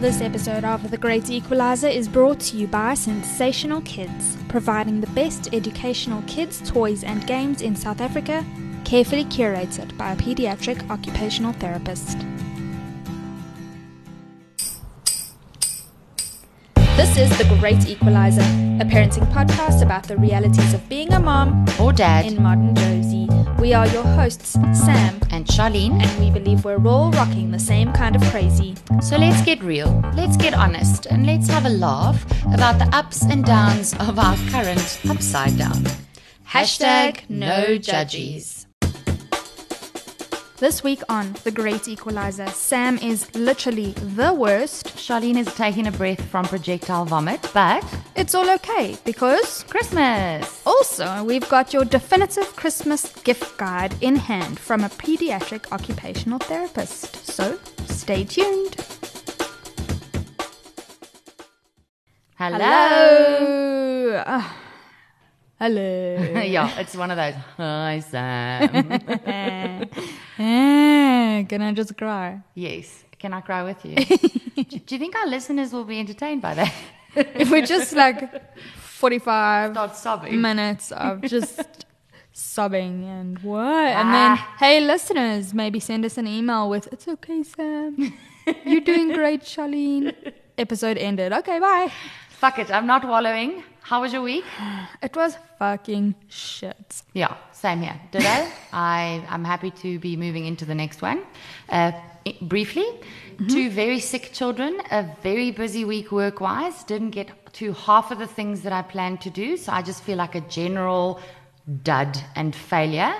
This episode of The Great Equalizer is brought to you by Sensational Kids, providing the best educational kids' toys and games in South Africa, carefully curated by a pediatric occupational therapist. This is The Great Equalizer, a parenting podcast about the realities of being a mom or dad in modern Jozi. We are your hosts, Sam and Charlene, and we believe we're all rocking the same kind of crazy. So let's get real, let's get honest, and let's have a laugh about the ups and downs of our current upside down. Hashtag no judgies. This week on The Great Equalizer, Sam is literally the worst. Charlene is taking a breath from projectile vomit, but it's all okay because Christmas. Also, we've got your definitive Christmas gift guide in hand from a pediatric occupational therapist. So stay tuned. Hello. Hello. Hello. yeah, it's one of those. Hi, Sam. Eh, can I just cry? Yes. Can I cry with you? do, do, you think our listeners will be entertained by that? if we're just like 45 Start sobbing. minutes of just sobbing and what? Ah. And then, hey, listeners, maybe send us an email with, it's okay, Sam. You're doing great, Charlene. Episode ended. Okay, bye. Fuck it. I'm not wallowing. How was your week? It was fucking shit. Yeah, same here. Did I? I I'm happy to be moving into the next one. Uh, briefly, mm-hmm. two very sick children, a very busy week work wise. Didn't get to half of the things that I planned to do, so I just feel like a general dud and failure.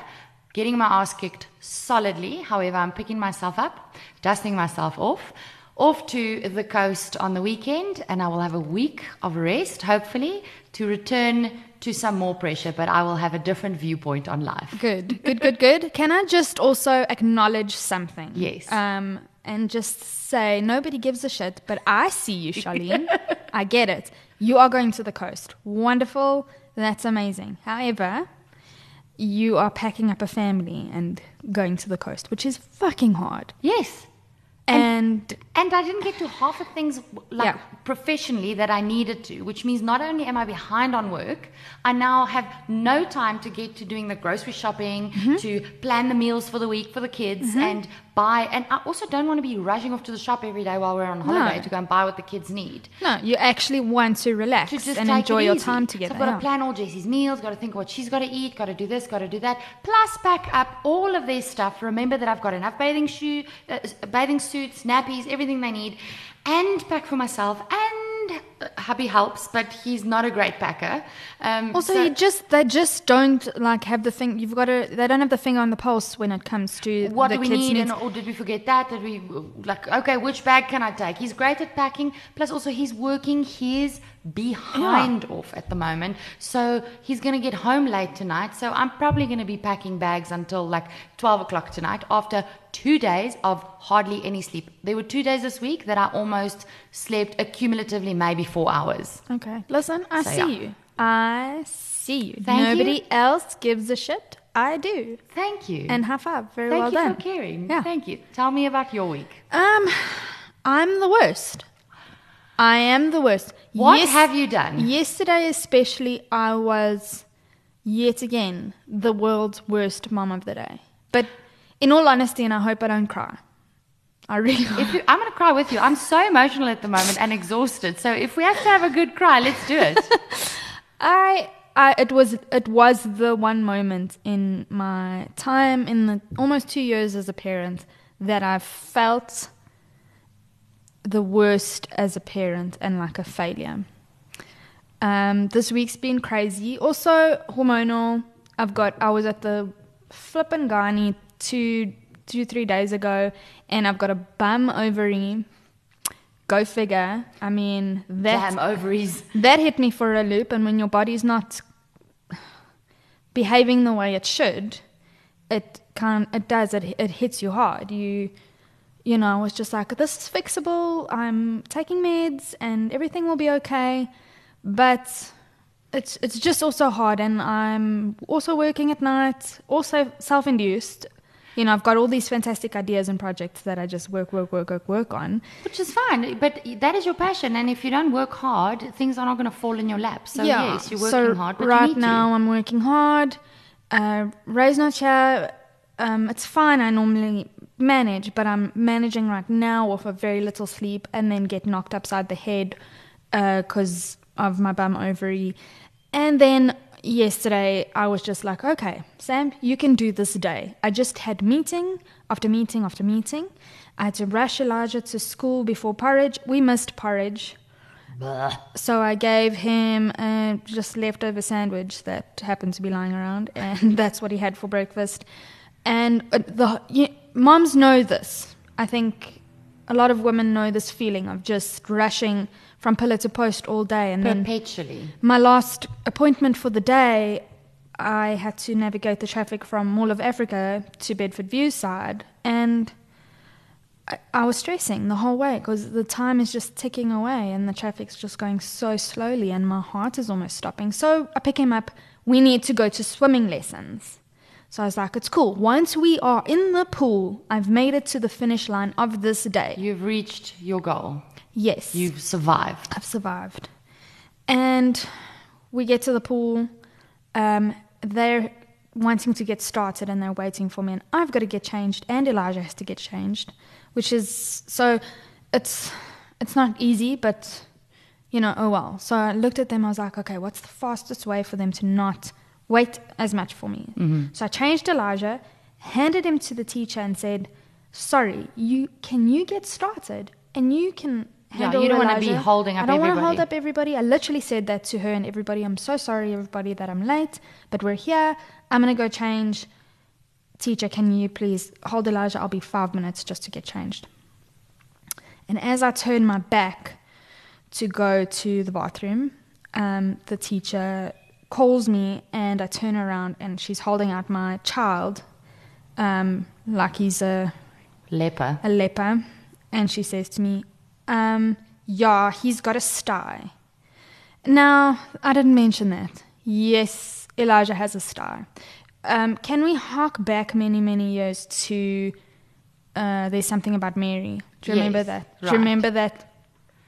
Getting my ass kicked solidly. However, I'm picking myself up, dusting myself off off to the coast on the weekend, and I will have a week of rest, hopefully, to return to some more pressure, but I will have a different viewpoint on life. Good, good, good, good. Can I just also acknowledge something? Yes. Um, and just say nobody gives a shit, but I see you, Charlene. I get it. You are going to the coast. Wonderful. That's amazing. However, you are packing up a family and going to the coast, which is fucking hard. Yes and and I didn't get to half the things like yeah. professionally that I needed to, which means not only am I behind on work, I now have no time to get to doing the grocery shopping, mm-hmm. to plan the meals for the week for the kids, mm-hmm. and buy. And I also don't want to be rushing off to the shop every day while we're on holiday no. to go and buy what the kids need. No, you actually want to relax to and enjoy your time together. So I've got to plan all Jessie's meals, got to think what she's got to eat, got to do this, got to do that, plus pack up all of their stuff. Remember that I've got enough bathing shoe, uh, bathing suits, nappies, everything they need, and pack for myself and hubby helps, but he's not a great packer. Um, also, so you just they just don't like have the thing. You've got to. They don't have the finger on the pulse when it comes to what do we need. And, or did we forget that? Did we like okay? Which bag can I take? He's great at packing. Plus, also he's working his behind yeah. off at the moment. So he's going to get home late tonight. So I'm probably going to be packing bags until like 12 o'clock tonight after two days of hardly any sleep. There were two days this week that I almost slept accumulatively maybe four hours. Okay. Listen, I so, see yeah. you. I see you. Thank Nobody you. else gives a shit. I do. Thank you. And high five. Very Thank well done. Thank you for caring. Yeah. Thank you. Tell me about your week. Um, I'm the worst. I am the worst. What yes- have you done? Yesterday, especially, I was yet again the world's worst mom of the day. But in all honesty, and I hope I don't cry. I really. You, I'm going to cry with you. I'm so emotional at the moment and exhausted. So if we have to have a good cry, let's do it. I, I, it was, it was the one moment in my time in the almost two years as a parent that I felt the worst as a parent and like a failure. Um, this week's been crazy. Also hormonal. I've got. I was at the flippin' gynae two, two, three days ago, and I've got a bum ovary. Go figure. I mean, that Damn ovaries. That hit me for a loop. And when your body's not behaving the way it should, it can it does it it hits you hard. You you know, I was just like, this is fixable. I'm taking meds and everything will be okay. But it's it's just also hard and I'm also working at night, also self induced. You know, I've got all these fantastic ideas and projects that I just work, work, work, work, work on. Which is fine, but that is your passion, and if you don't work hard, things are not going to fall in your lap. So yes, you're working so hard, but right now to. I'm working hard. Uh, Ray's not here. Um, it's fine. I normally manage, but I'm managing right now off of very little sleep and then get knocked upside the head because of my bum ovary. And then yesterday I was just like, okay, Sam, you can do this day. I just had meeting after meeting after meeting. I had to rush Elijah to school before porridge. We missed porridge. So I gave him a just leftover sandwich that happened to be lying around, and that's what he had for breakfast. And uh, the you, moms know this. I think a lot of women know this feeling of just rushing from pillar to post all day, and then my last appointment for the day, I had to navigate the traffic from Mall of Africa to Bedfordview side, and I, I was stressing the whole way because the time is just ticking away and the traffic's just going so slowly, and my heart is almost stopping. So I pick him up. We need to go to swimming lessons. So I was like, it's cool. Once we are in the pool, I've made it to the finish line of this day. You've reached your goal. Yes. You've survived. I've survived. And we get to the pool. Um, they're wanting to get started and they're waiting for me. And I've got to get changed, and Elijah has to get changed, which is so it's it's not easy, but you know, oh well. So I looked at them. I was like, okay, what's the fastest way for them to not wait as much for me? So I changed Elijah, handed him to the teacher, and said, "Sorry, you can you get started, and you can." Yeah, you don't wanna be holding up I don't wanna hold up everybody. I literally said that to her and everybody. I'm so sorry, everybody, that I'm late, but we're here. I'm gonna go change. Teacher, can you please hold Elijah? I'll be five minutes just to get changed. And as I turn my back to go to the bathroom, um, the teacher calls me, and I turn around, and she's holding out my child, um, like he's a Leper. a leper, and she says to me, um, "Yeah, he's got a sty." Now, I didn't mention that. Yes, Elijah has a sty. Um, can we hark back many, many years to uh, "There's Something About Mary"? Do you remember Yes, that? Do you remember that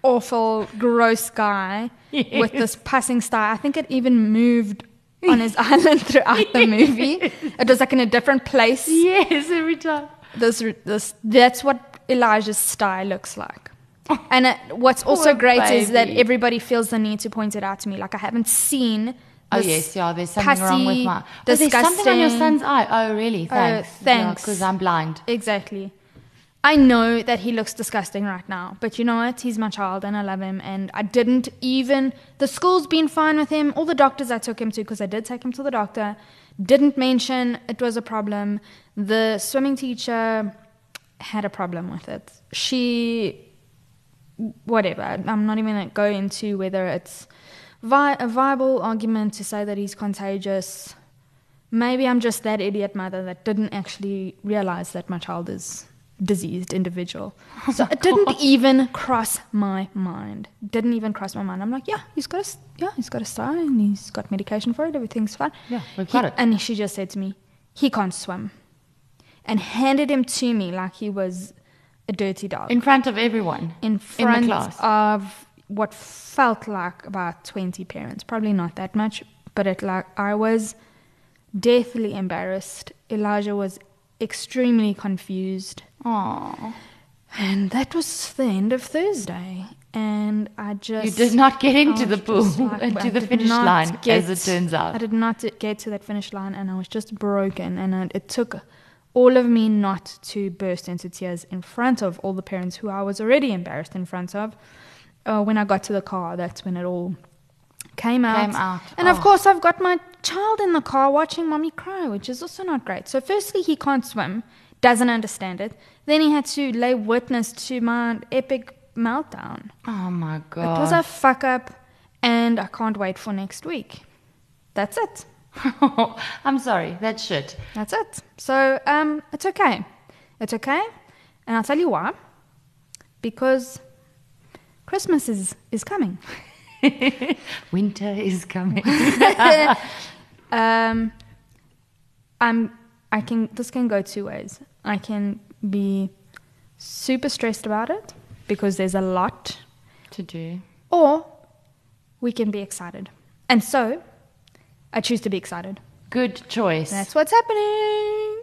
awful, gross guy with this passing sty? I think it even moved on his island throughout the movie. It was like in a different place Yes, every time. this this that's what Elijah's style looks like. And it, what's also Poor great is that everybody feels the need to point it out to me. Like I haven't seen. Oh yes, yeah. There's something wrong with my. Oh, there's something on your son's eye. Oh really? Oh, thanks. thanks. Because I'm blind. Exactly. I know that he looks disgusting right now, but you know what? He's my child and I love him. And I didn't even. The school's been fine with him. All the doctors I took him to, because I did take him to the doctor, didn't mention it was a problem. The swimming teacher had a problem with it. She. Whatever. I'm not even going to go into whether it's vi- a viable argument to say that he's contagious. Maybe I'm just that idiot mother that didn't actually realize that my child is diseased individual. Oh so it didn't even cross my mind. Didn't even cross my mind. I'm like, yeah, he's got a yeah, he's got a sty and he's got medication for it. Everything's fine. Yeah, we've He- got it. And she just said to me, he can't swim, and handed him to me like he was a dirty dog In front of everyone. in in front class. of what felt like about 20 parents probably not that much but it like i was deathly embarrassed elijah was extremely confused Aww. and that was the end of thursday and i just You did not get into the pool, like- into the finish line, get- as it turns out. I did not get to that finish line, and I was just broken. And it took all of me not to burst into tears in front of all the parents who I was already embarrassed in front of. Uh, when I got to the car, that's when it all came out. Came out. And of Oh. course, I've got my child in the car watching mommy cry, which is also not great. So, firstly, he can't swim, doesn't understand it. Then he had to lay witness to my epic meltdown. Oh my God. It was a fuck up, and I can't wait for next week. That's it. I'm sorry. That's shit. That's it. So um, it's okay. It's okay, and I'll tell you why. Because Christmas is is coming. Winter is coming. um, I'm I can this can go two ways. I can be super stressed about it because there's a lot To do. or we can be excited. And so I choose to be excited. Good choice. That's what's happening.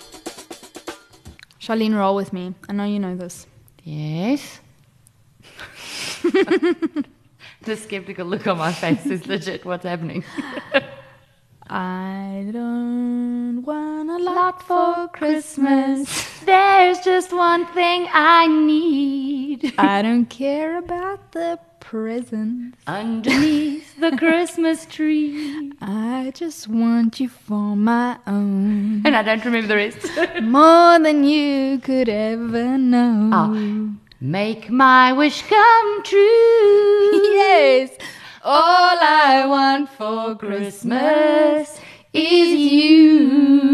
Charlene, roll with me. I know you know this. Yes. the skeptical look on my face is legit what's happening. I don't want a lot for Christmas. There's just one thing I need I don't care about the presents. underneath the Christmas tree. I just want you for my own. And I don't remember the rest. More than you could ever know. Ah. Make my wish come true. Yes. All I want for Christmas is you.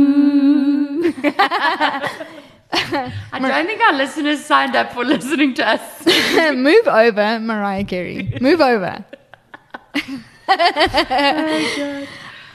I don't think our listeners signed up for listening to us. Move over, Mariah Carey. Move over.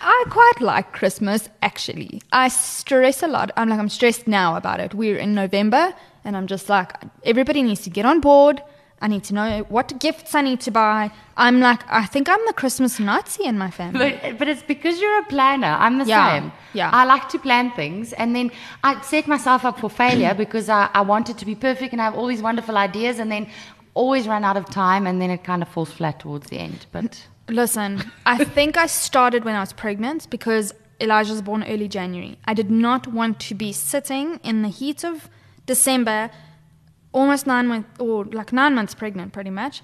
I quite like Christmas actually. I stress a lot. I'm like I'm stressed now about it. We're in November and I'm just like everybody needs to get on board. I need to know what gifts I need to buy. I'm like I think I'm the Christmas Nazi in my family. But, but it's because you're a planner. I'm the Yeah, same. yeah. I like to plan things and then I set myself up for failure because I, I want it to be perfect and I have all these wonderful ideas and then always run out of time and then it kind of falls flat towards the end. But Listen, I think I started when I was pregnant because Elijah was born early January. I did not want to be sitting in the heat of December, almost nine months, or like nine months pregnant, pretty much,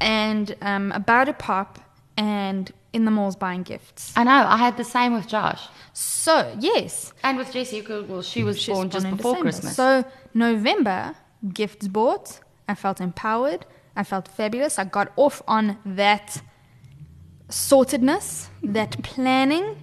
and um, about to pop and in the malls buying gifts. I know, I had the same with Josh. So, yes, And with Jessie, well, she was she's born just in before December. Christmas. So, November, gifts bought. I felt empowered. I felt fabulous. I got off on that sortedness, that planning,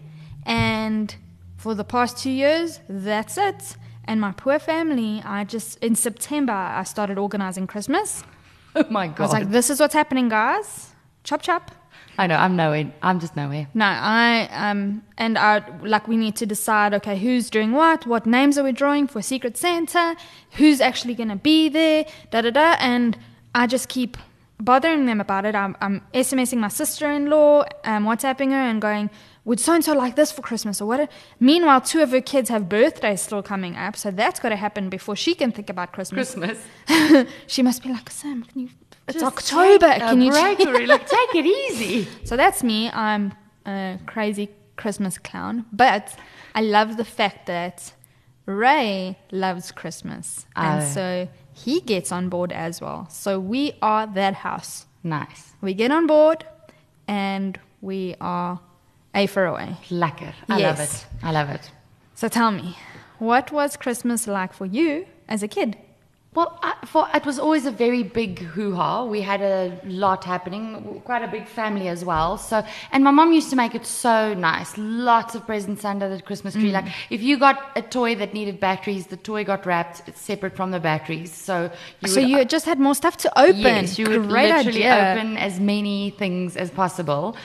and for the past two years, that's it. And my poor family, I just, in September, I started organizing Christmas. oh my God. I was like, this is what's happening, guys. Chop, chop. I know, I'm nowhere. I'm just nowhere. No, I um and I like we need to decide okay who's doing what, what names are we drawing for Secret Santa, who's actually gonna be there, da da da, and I just keep bothering them about it. I'm, I'm SMSing my sister-in-law, um, WhatsApping her, and going, would so and so like this for Christmas or what? Meanwhile, two of her kids have birthdays still coming up, so that's got to happen before she can think about Christmas. Christmas. she must be like, Sam, can you? It's Just October. Can you? break, like, take it easy. So that's me. I'm a crazy Christmas clown, but I love the fact that Ray loves Christmas, and Oh. so he gets on board as well. So we are that house. Nice. We get on board, and we are a for away. Lekker. I love it. I love it. So tell me, what was Christmas like for you as a kid? Well, I, for it was always a very big hoo ha. We had a lot happening, quite a big family as well. So, and my mom used to make it so nice. Lots of presents under the Christmas tree. Mm. Like if you got a toy that needed batteries, the toy got wrapped it's separate from the batteries. So you so would, you uh, just had more stuff to open. Yes, you would Great literally idea. open as many things as possible.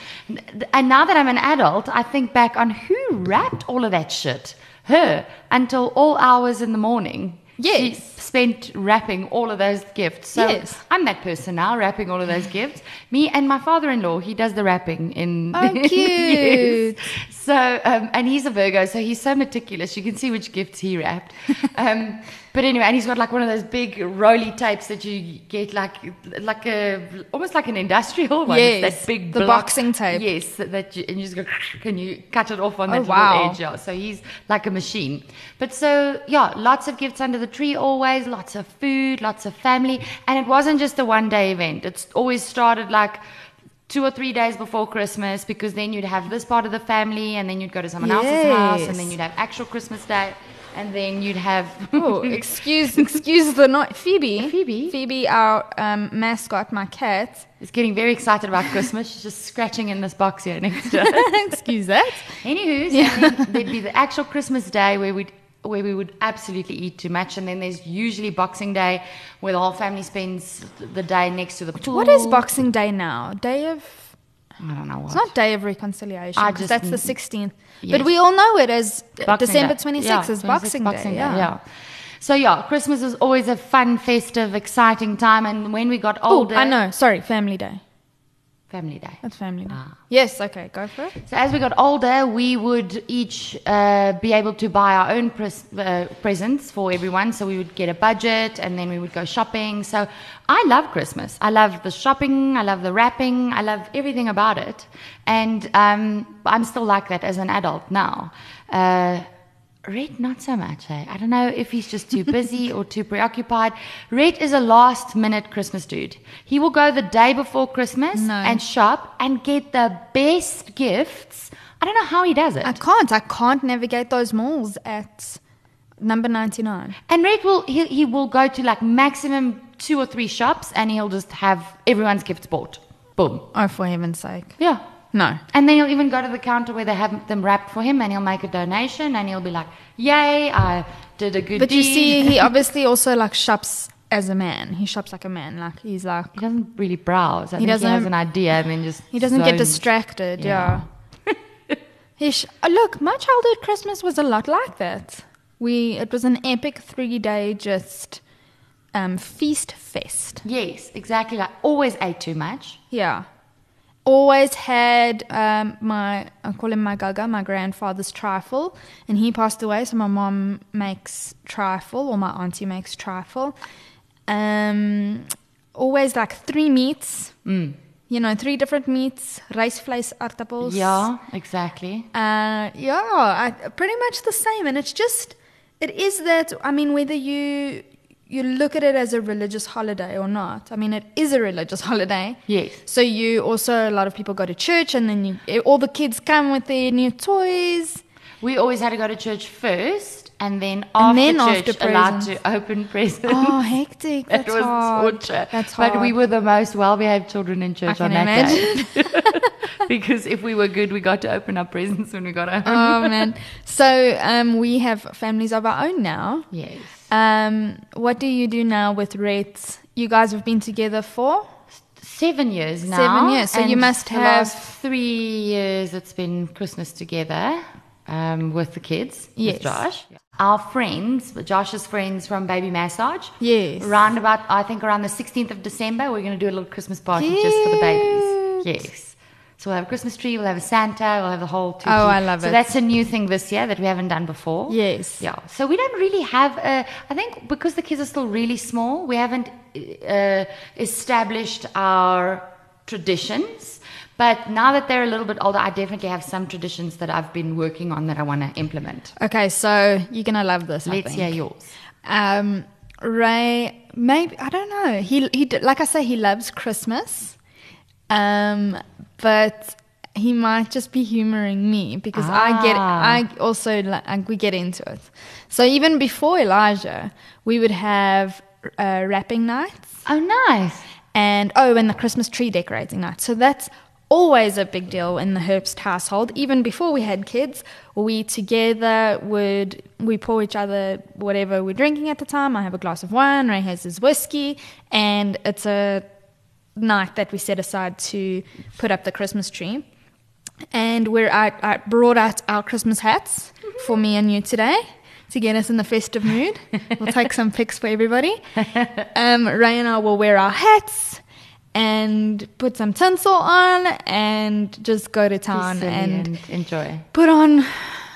And now that I'm an adult, I think back on who wrapped all of that shit. Her until all hours in the morning. Yes. She spent wrapping all of those gifts. So Yes. I'm that person now, wrapping all of those gifts. Me and my father-in-law, he does the wrapping in. Oh, cute. Yes. So, um, and he's a Virgo, so he's so meticulous. You can see which gifts he wrapped. Um, but anyway, and he's got like one of those big roly tapes that you get like, like a, almost like an industrial one. It's Yes, that big the block- boxing tape. Yes, that, you, and you just go, can you cut it off on Oh, that little wow. edge? Yeah. So he's like a machine. But so, yeah, lots of gifts under the tree always, lots of food, lots of family. And it wasn't just a one day event. It's always started like two or three days before Christmas because then you'd have this part of the family and then you'd go to someone else's house and then you'd have actual Christmas Day. and then you'd have Oh, excuse, excuse the noise. Phoebe. Phoebe? Phoebe, our um, mascot, my cat. is getting very excited about Christmas. She's just scratching in this box here next to her. excuse that. Anywho, so then there'd be the actual Christmas day where we'd where we would absolutely eat too much, and then there's usually Boxing Day where the whole family spends the day next to the pool. What is Boxing Day now? Day of. I don't know what. It's not Day of Reconciliation. I 'cause just- that's the 16th. Yes. But we all know it as Boxing December 26th Yeah, is 26th Boxing, Day. Yeah. yeah. So yeah, Christmas is always a fun, festive, exciting time, and when we got Oh, older, I know. Sorry, Family Day. Family Day. That's Family Day. Ah. Yes, okay, go for it. So as we got older, we would each uh, be able to buy our own pres- uh, presents for everyone. So we would get a budget, and then we would go shopping. So I love Christmas. I love the shopping. I love the wrapping. I love everything about it. And um, I'm still like that as an adult now. Uh, Red, not so much. Eh? I don't know if he's just too busy or too preoccupied. Red is a last minute Christmas dude. He will go the day before Christmas No. and shop and get the best gifts. I don't know how he does it. I can't. I can't navigate those malls at number 99. and Red will he, he will go to like maximum two or three shops and he'll just have everyone's gifts bought. Boom. Oh, for heaven's sake. Yeah. No. And then he'll even go to the counter where they have them wrapped for him and he'll make a donation and he'll be like, Yay, I did a good job. But you see, he obviously also like shops as a man. He shops like a man. Like he's like He doesn't really browse. I He think he has doesn't- have an idea and then just he doesn't get distracted. Yeah. Yeah. he sh- oh, look, my childhood Christmas was a lot like that. We it was an epic three day just um, feast fest. Yes, exactly. Like always ate too much. Yeah. Always had um, my, I call him my gaga, my grandfather's trifle, and he passed away, so my mom makes trifle, or my auntie makes trifle. Um, always like three meats, Mm. you know, three different meats, rice, vlees, aardappels. Yeah, exactly. Uh, yeah, I, pretty much the same. And it's just, it is that, I mean, whether you you look at it as a religious holiday or not, I mean, it is a religious holiday. Yes. So you also, a lot of people go to church and then you, all the kids come with their new toys. We always had to go to church first and then after then church after allowed to open presents. Oh, hectic. It That's was hard. torture. That's But we were the most well-behaved children in I church can on that imagine. day. because if we were good, we got to open our presents when we got home. oh, man. So um, we have families of our own now. yes. Um, what do you do now with rates? You guys have been together for? Seven years now. Seven years, so you must have- three years. It's been Christmas together um, with the kids. Yes. With Josh. Our friends, Josh's friends from Baby Massage. Yes. Round about, I think around the 16th of December, we're going to do a little Christmas party just for the babies. Yes. So we'll have a Christmas tree, we'll have a Santa, we'll have the whole. tutti. Oh, I love so it. that's a new thing this year that we haven't done before. Yes. Yeah. So we don't really have a. I think because the kids are still really small, we haven't uh, established our traditions. But now that they're a little bit older, I definitely have some traditions that I've been working on that I want to implement. Okay, so you're gonna love this. I Let's think. hear yours. Um, Ray, maybe I don't know. He he like I say, he loves Christmas, um, but he might just be humoring me because I get Ah. I also like we get into it. So even before Elijah, we would have uh, wrapping nights Oh, nice. and oh, and the Christmas tree decorating night. So that's always a big deal in the Herbst household. Even before we had kids, we together would we pour each other whatever we're drinking at the time. I have a glass of wine, Ray has his whiskey, and it's a night that we set aside to put up the Christmas tree. And we're I, I brought out our Christmas hats mm-hmm. for me and you today to get us in the festive mood. we'll take some pics for everybody. Um, Ray and I will wear our hats and put some tinsel on and just go to town and and enjoy. put on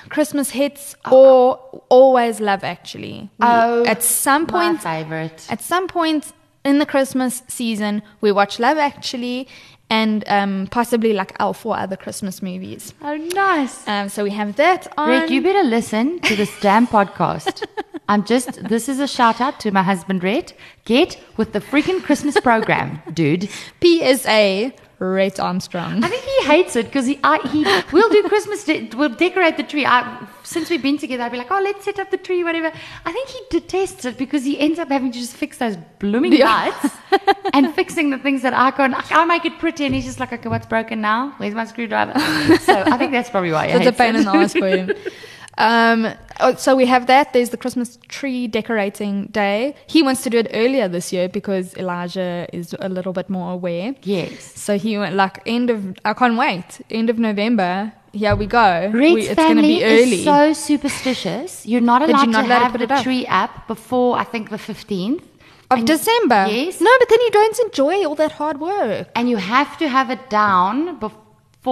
Christmas hits oh, uh, or always love actually. Oh, at some My point favorite. at some point in the Christmas season, we watch Love Actually and um, possibly like our four other Christmas movies. Oh, nice. Um, so we have that on. Red, you better listen to this damn podcast. I'm just, this is a shout out to my husband, Red. Get with the freaking Christmas program, dude. PSA, Rate Armstrong. I think he hates it because he, I, he, we'll do Christmas, de- we'll decorate the tree. I, since we've been together, I'd be like, oh, let's set up the tree, whatever. I think he detests it because he ends up having to just fix those blooming Yeah. lights and fixing the things that I can't. I make it pretty, and he's just like, okay, what's broken now? Where's my screwdriver? so I think that's probably why. he It's a pain it. in the ass for him. Um, Oh, so we have that. There's the Christmas tree decorating day. He wants to do it earlier this year because Elijah is a little bit more aware. Yes. So he went like end of. I can't wait. End of November. Here we go. Red's We- it's going to family be early. is so superstitious. You're not allowed you're not to allowed to have put the it tree up before I think the 15th. of And- December. Yes. No, but then you don't enjoy all that hard work. And you have to have it down before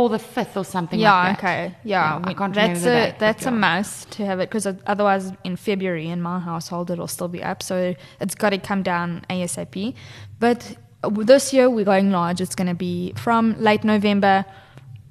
the 5th or something Yeah, like that. okay. Yeah, I can't that's remember the a date, that's a yeah. must to have it because otherwise in February in my household it'll still be up. So it's got to come down ASAP. But this year we're going large. It's going to be from late November.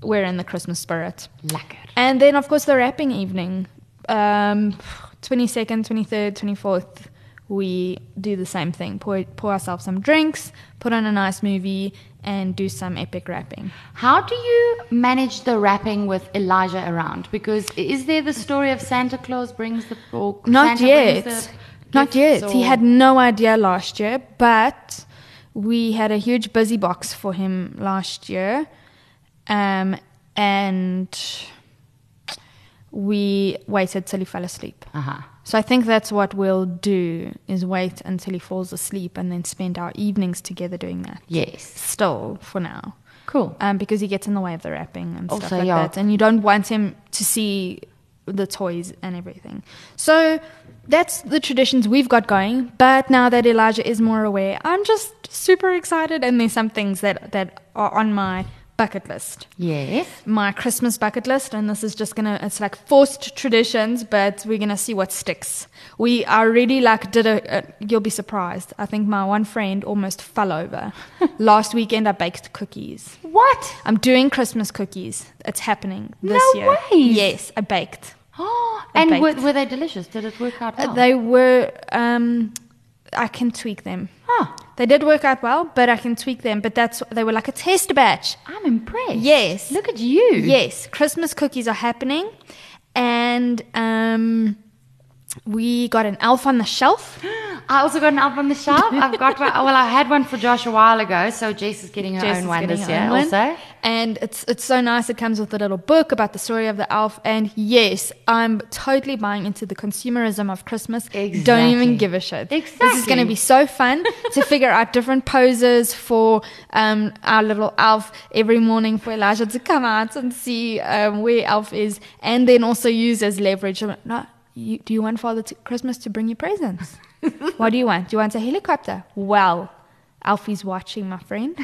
We're in the Christmas spirit, Lekker. and then of course the wrapping evening, um, twenty third, twenty fourth. We do the same thing. Pour, pour ourselves some drinks, put on a nice movie, and do some epic wrapping. How do you manage the wrapping with Elijah around? Because is there the story of Santa Claus brings the or Not Santa yet. Not yet. He had no idea last year, but we had a huge busy box for him last year. Um, and we waited till he fell asleep. Uh-huh. So I think that's what we'll do is wait until he falls asleep and then spend our evenings together doing that. Yes. Still for now. Cool. Um, because he gets in the way of the wrapping and stuff like yeah. that, and you don't want him to see the toys and everything. So that's the traditions we've got going. But now that Elijah is more aware, I'm just super excited, and there's some things that that are on my bucket list. Yes. My Christmas bucket list, and this is just gonna, it's like forced traditions, but we're gonna see what sticks. We already like did a, a you'll be surprised. I think my one friend almost fell over. Last weekend I baked cookies. What? I'm doing Christmas cookies. It's happening this No year. ways. Yes, I baked. Oh, and were, were they delicious? Did it work out Uh. They were, um, I can tweak them. Huh. They did work out well, but I can tweak them. But that's, they were like a test batch. I'm impressed. Yes. Look at you. Yes, Christmas cookies are happening. And um, we got an elf on the shelf. I also got an elf on the shelf. I've got one. Well, I had one for Josh a while ago, so Jess is getting her Jess own one this year one. also. And it's it's so nice. It comes with a little book about the story of the elf. And yes, I'm totally buying into the consumerism of Christmas. Don't even give a shit. This is going to be so fun to figure out different poses for um, our little elf every morning for Elijah to come out and see um, where elf is, and then also use as leverage. No, you, do you want Father to, Christmas to bring you presents? what do you want? Do you want a helicopter? Well, Alfie's watching, my friend.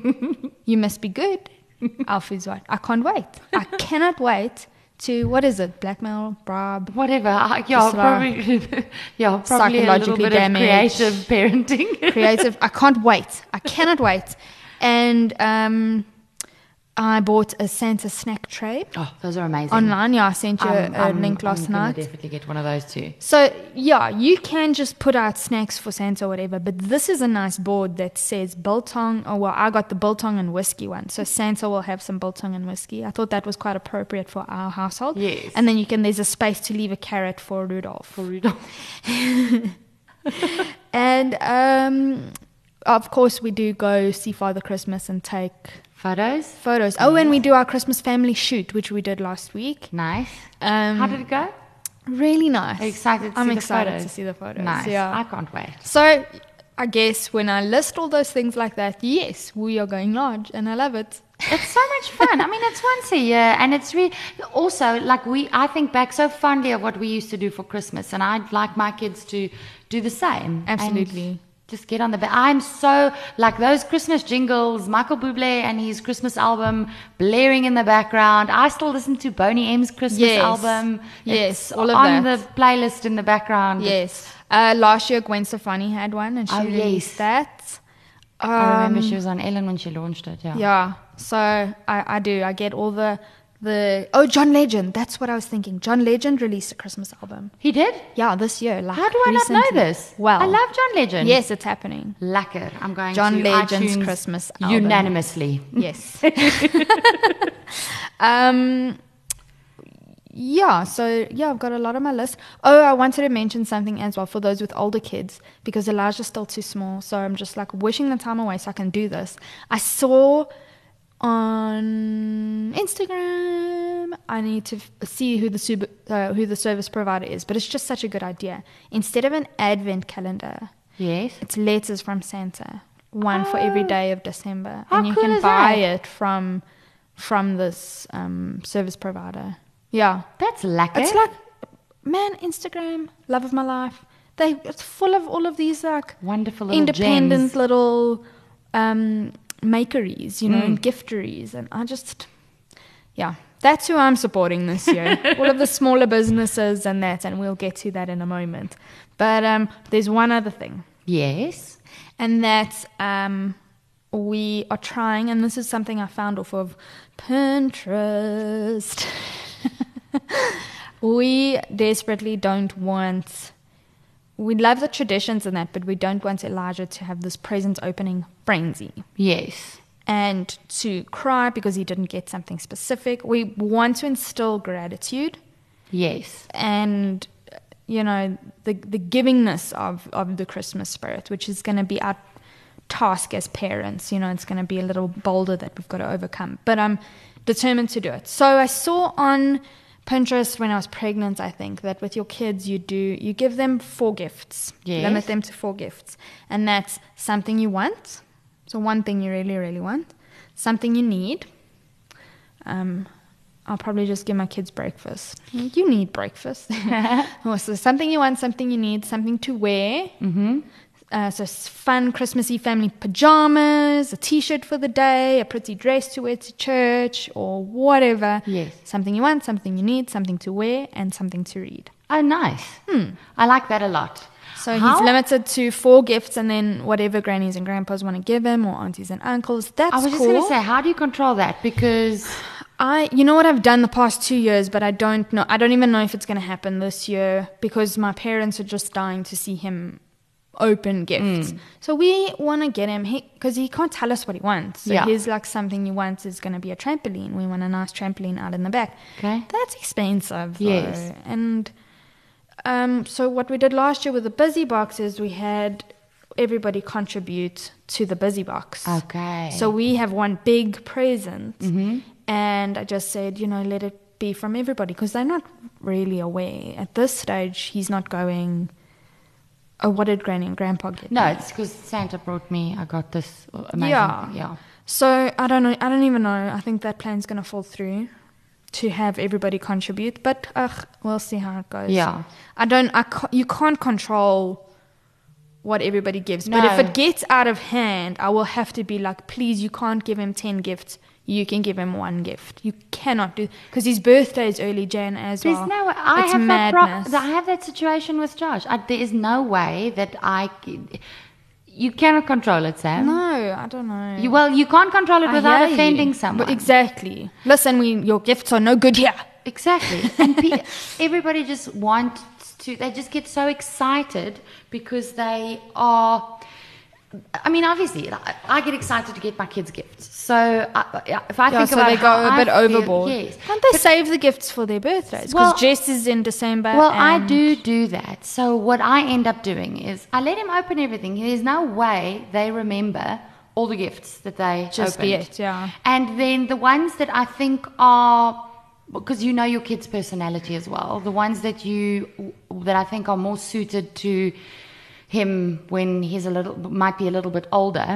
you must be good. Alfie's watching. I can't wait. I cannot wait to what is it? Blackmail, bribe. Whatever. I- Yeah, uh, probably. yeah, probably a little psychologically bit damaged. of creative parenting. creative. I can't wait. I cannot wait. And um, I bought a Santa snack tray oh, those are amazing. online. Yeah, I sent you I'm- a I'm- link last I'm night. definitely get one of those too. So yeah, you can just put out snacks for Santa or whatever, but this is a nice board that says biltong. Oh well, I got the biltong and whiskey one, so Santa will have some biltong and whiskey. I thought that was quite appropriate for our household. Yes. And then you can there's a space to leave a carrot for Rudolph. For Rudolph. And um, of course, we do go see Father Christmas and take Photos. photos. Oh, and we do our Christmas family shoot, which we did last week. Nice. Um, How did it go? really nice. Are you excited to I'm see the excited photos? to see the photos. Nice. Yeah. I can't wait. So I guess when I list all those things like that, yes, we are going large, and I love it. It's so much fun. I mean, it's once a year, and it's really also like we. I think back so fondly of what we used to do for Christmas, and I'd like my kids to do the same. and Absolutely. Just get on the. Ba- I'm so like those Christmas jingles, Michael Bublé and his Christmas album blaring in the background. I still listen to Boney M's Christmas Yes. album. Yes, It's all of on that. the playlist in the background. Yes. Uh, last year, Gwen Stefani had one, and she Oh, released yes. that. I remember Um, she was on Ellen when she launched it. Yeah. Yeah. So I, I do. I get all the the oh John Legend. That's what I was thinking. John Legend released a Christmas album. He did? Yeah, this year. Like How do I not know this? Well, I love John Legend. Yes, it's happening. Lekker. I'm going John to Legend's iTunes Christmas album. unanimously. Yes. um, yeah, so yeah, I've got a lot on my list. Oh, I wanted to mention something as well for those with older kids because Elijah's still too small. So I'm just like wishing the time away so I can do this. I saw on Instagram. I need to f- see who the uh, who the service provider is, but it's just such a good idea. Instead of an advent calendar, Yes. it's letters from Santa, one for every Oh. of December, How and you cool can buy that? it from from this um, service provider. Yeah, That's lekker. it's like man, Instagram, love of my life. They it's full of all of these like wonderful little independent gems. little um, makeries, you know, Mm. and gifteries, and I just yeah. That's who I'm supporting this year. all of the smaller businesses and that, and we'll get to that in a moment. But um, there's one other thing Yes. and that um, we are trying, and this is something I found off of Pinterest. we desperately don't want. We love the traditions and that, but we don't want Elijah to have this present opening frenzy Yes. and to cry because he didn't get something specific. We want to instill gratitude Yes. and you know the the givingness of of the Christmas spirit, which is going to be our task as parents. You know, it's going to be a little bolder that we've got to overcome. But I'm determined to do it. So I saw on Pinterest when I was pregnant, I think that with your kids you do you give them four gifts, Yes. limit them to four gifts, and that's something you want. So one thing you really really want, something you need. Um, I'll probably just give my kids breakfast. You need breakfast. So something you want, something you need, something to wear. Mm-hmm. Uh, so fun Christmassy family pajamas, a T-shirt for the day, a pretty dress to wear to church, or whatever. Yes. Something you want, something you need, something to wear, and something to read. Oh, nice. Hmm. I like that a lot. So How- he's limited to four gifts, and then whatever grannies and grandpas want to give him, or aunties and uncles. That's I was just cool. going to say, how do you control that? Because I, you know what I've done the past two years, but I don't know. I don't even know if it's going to happen this year because my parents are just dying to see him open gifts. So we want to get him because he, can't tell us what he wants. So Yeah. he's like something he wants is going to be a trampoline. We want a nice trampoline out in the back. Okay. That's expensive, though. Yes. And um, so what we did last year with the busy box is we had everybody contribute to the busy box. Okay. So we have one big present, Mm-hmm. and I just said, you know, let it be from everybody because they're not really aware at this stage. He's not going. Oh, what did Granny and Grandpa get? no, it's because Santa brought me. I got this amazing. Yeah. Yeah. So I don't know. I don't even know. I think that plan's gonna fall through to have everybody contribute, but ugh, we'll see how it goes. Yeah. I don't. I ca- you can't control what everybody gives, but if it gets out of hand, I will have to be like, please, you can't give him ten gifts. You can give him one gift. You cannot do because his birthday is early Jan as There's well. no way. I it's have madness. that. Pro- I have that situation with Josh. I, there is no way that I. You cannot control it, Sam. no, I don't know. You, well, you can't control it without hear you. offending But exactly. Listen, we your gifts are no good here. Exactly. And pe- everybody just wants to, they just get so excited because they are. I mean, obviously, I get excited to get my kids gifts. So I, if I Yeah, think so about they how go a I bit feel- overboard. yes. Can't they save the gifts for their birthdays? Because Well- Jess is in December. Well, I do do that. So what I end up doing is I let him open everything. There's no way they remember all the gifts that they Just opened. yeah. And then the ones that I think are because you know your kid's personality as well. The ones that you that I think are more suited to him when he's a little might be a little bit older.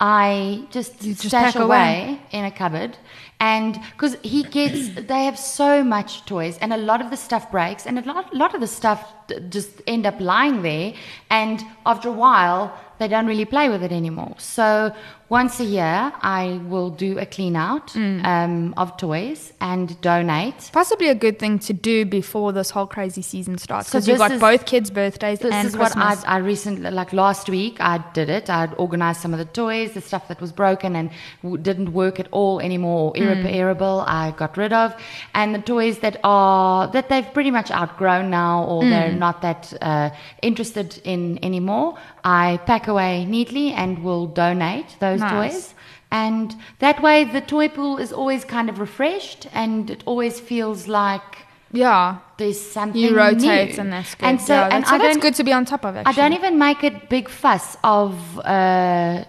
I just, You just stash away, away. in a cupboard, and because he gets, they have so much toys, and a lot of the stuff breaks, and a lot, lot of the stuff just end up lying there, and after a while, they don't really play with it anymore. So once a year, I will do a clean out Mm. um, of toys and donate. Possibly a good thing to do before this whole crazy season starts So because you've got is- both kids' birthdays This and is what I, I recently, like last week, I did it. I'd organized some of the toys, the stuff that was broken and w- didn't work at all anymore, or Mm. irreparable, I got rid of. And the toys that are, that they've pretty much outgrown now or they're Mm. not that uh, interested in anymore, I pack away neatly and will donate those Nice. toys. And that way, the toy pool is always kind of refreshed and it always feels like yeah, there's something you rotate new. and that's good. And so, yeah, and so I that's good to be on top of. Actually, I don't even make a big fuss of uh,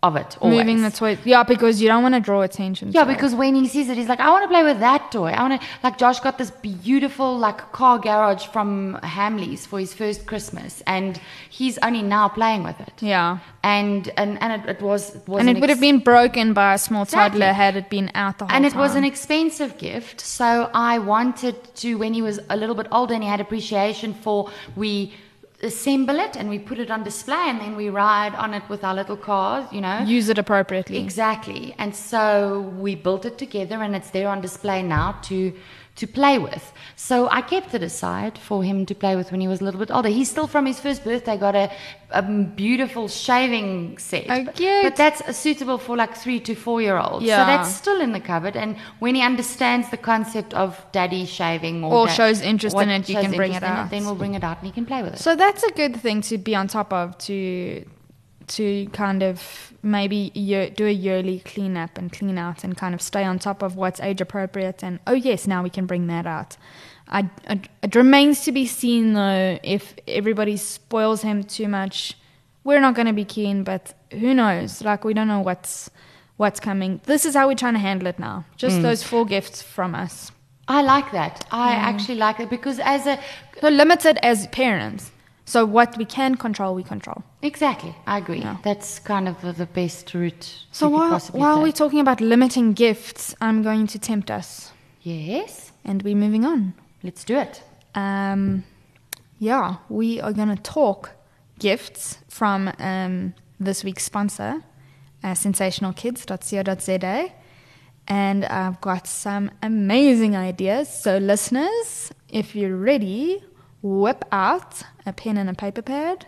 of it. Always. moving the toy. Yeah, because you don't want to draw attention. Yeah, to it. because when he sees it, he's like, I want to play with that toy. I want to, like, Josh got this beautiful, like, car garage from Hamleys for his first Christmas, and he's only now playing with it. yeah, And and, and it, it was, it was and an it would have been broken by a small Exactly. toddler had it been out the whole and it time. was an expensive gift so i wanted to when he was a little bit older and he had appreciation for we assemble it and we put it on display and then we ride on it with our little cars you know use it appropriately. exactly and so we built it together and it's there on display now to to play with so i kept it aside for him to play with when he was a little bit older he's still from his first birthday got a, a beautiful shaving set Oh, but- cute. but that's suitable for like three to four year olds Yeah. so that's still in the cupboard and when he understands the concept of daddy shaving or, Or da- shows interest in it, you can bring it out. then we'll bring it out and he can play with it So that's a good thing to be on top of to to kind of maybe year, do a yearly cleanup and clean out and kind of stay on top of what's age appropriate and oh yes now we can bring that out. I, it, it remains to be seen though if everybody spoils him too much. We're not going to be keen, but who knows? Like we don't know what's what's coming. This is how we're trying to handle it now. Just mm. those four gifts from us. i like that i actually like it because as a So limited as parents. So what we can control, we control. exactly i agree Yeah. that's kind of the, best route So while, while we're talking about limiting gifts, I'm going to tempt us, yes and we're moving on. let's do it Um, yeah, we are going to talk gifts from um, this week's sponsor, uh, sensationalkids.co.za. And I've got some amazing ideas. So, listeners, if you're ready, whip out a pen and a paper pad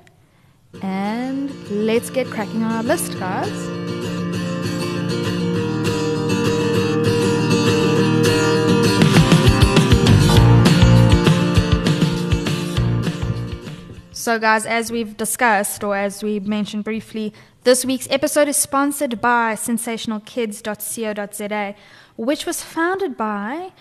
and let's get cracking on our list, guys. So, guys, as we've discussed, or as we mentioned briefly, this week's episode is sponsored by sensationalkids.co.za, which was founded by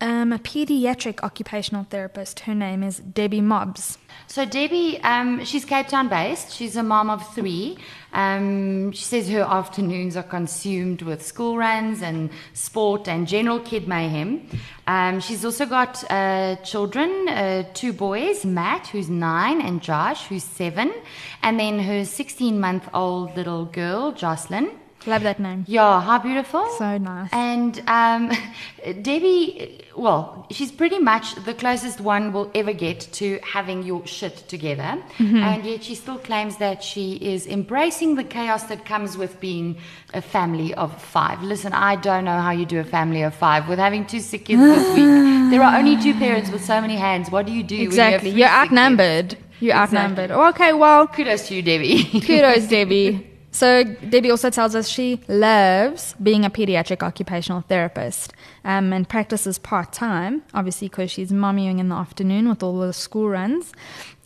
um, a pediatric occupational therapist. Her name is Debbie Mobbs. So Debbie, um, she's Cape Town based. She's a mom of three. Um, she says her afternoons are consumed with school runs and sport and general kid mayhem. Um, she's also got uh, children, uh, two boys, Matt, who's nine, and Josh, who's seven, and then her 16-month-old little girl, Jocelyn. Love that name. Yeah, how beautiful. So nice. And um, Debbie, well, she's pretty much the closest one will ever get to having your shit together. Mm-hmm. And yet she still claims that she is embracing the chaos that comes with being a family of five. Listen, I don't know how you do a family of five with having two sick kids this week. There are only two parents with so many hands. What do you do? Exactly. You You're have three sick outnumbered. You're Exactly. outnumbered. Okay, well. Kudos to you, Debbie. kudos, Debbie. So Debbie also tells us she loves being a pediatric occupational therapist um, and practices part time, obviously because she's mommying in the afternoon with all the school runs.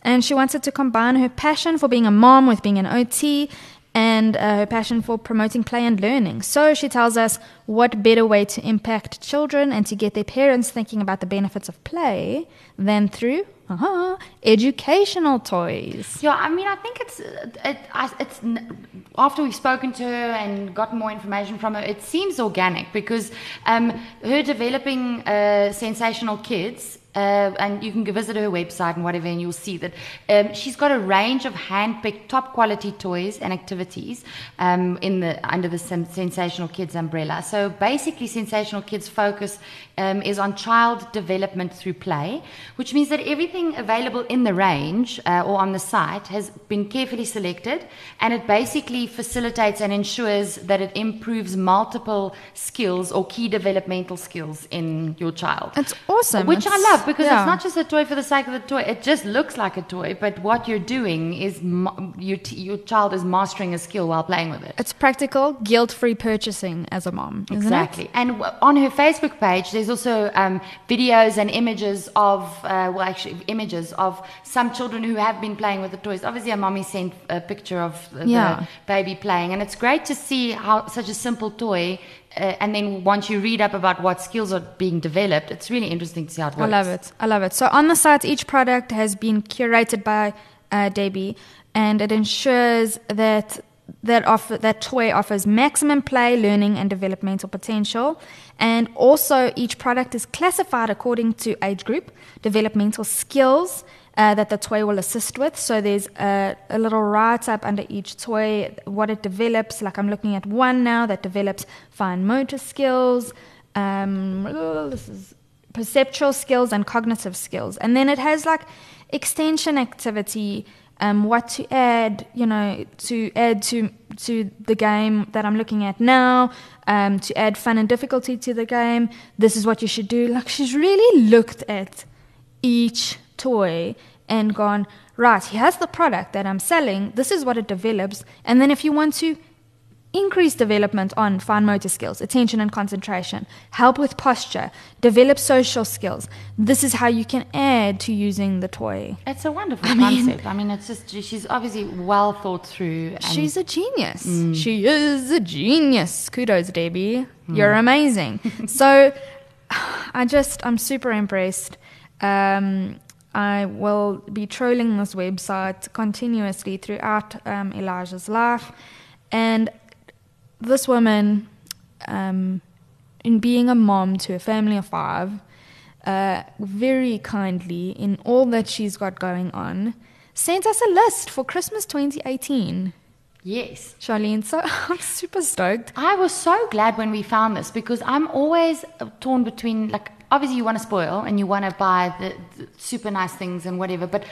And she wanted to combine her passion for being a mom with being an OT and uh, her passion for promoting play and learning. So she tells us what better way to impact children and to get their parents thinking about the benefits of play than through uh educational toys. Yeah, I mean, I think it's it, it's after we've spoken to her and gotten more information from her, it seems organic because um, her developing uh, sensational kids Uh, and you can visit her website and whatever, and you'll see that um, she's got a range of hand-picked, top-quality toys and activities um, in the under the Sensational Kids umbrella. So basically, Sensational Kids focus um, is on child development through play, which means that everything available in the range uh, or on the site has been carefully selected, and it basically facilitates and ensures that it improves multiple skills or key developmental skills in your child. It's awesome. Which I love because yeah. it's not just a toy for the sake of the toy. It just looks like a toy, but what you're doing is ma- your, t- your child is mastering a skill while playing with it. It's practical, guilt-free purchasing as a mom, isn't Exactly. And w- on her Facebook page, there's also um, videos and images of, uh, well, actually, images of some children who have been playing with the toys. Obviously, a mommy sent a picture of the, Yeah. the baby playing, and it's great to see how such a simple toy. Uh, and then once you read up about what skills are being developed, it's really interesting to see how it works. I love it. I love it. So on the site, each product has been curated by uh, Debbie, and it ensures that that offer that toy offers maximum play, learning, and developmental potential. And also, each product is classified according to age group, developmental skills. Uh, that the toy will assist with. So there's a, a little write up under each toy, what it develops. Like I'm looking at one now that develops fine motor skills. Um, this is perceptual skills and cognitive skills. And then it has like extension activity, um, what to add, you know, to add to to the game that I'm looking at now, um, to add fun and difficulty to the game. This is what you should do. Like she's really looked at each toy and gone, right, here's the product that I'm selling. This is what it develops. And then if you want to increase development on fine motor skills, attention and concentration, help with posture, develop social skills. This is how you can add to using the toy. It's a wonderful I mean- concept. I mean, it's just she's obviously well thought through. And She's a genius. She is a genius. Kudos, Debbie. You're amazing. so I just, I'm super impressed. Um, I will be trolling this website continuously throughout um, Elijah's life. And this woman, um, in being a mom to a family of five, uh, very kindly, in all that she's got going on, sent us a list for Christmas 2018. yes. Charlene, so I'm super stoked. I was so glad when we found this because I'm always uh, torn between like obviously you want to spoil and you want to buy the, the super nice things and whatever, but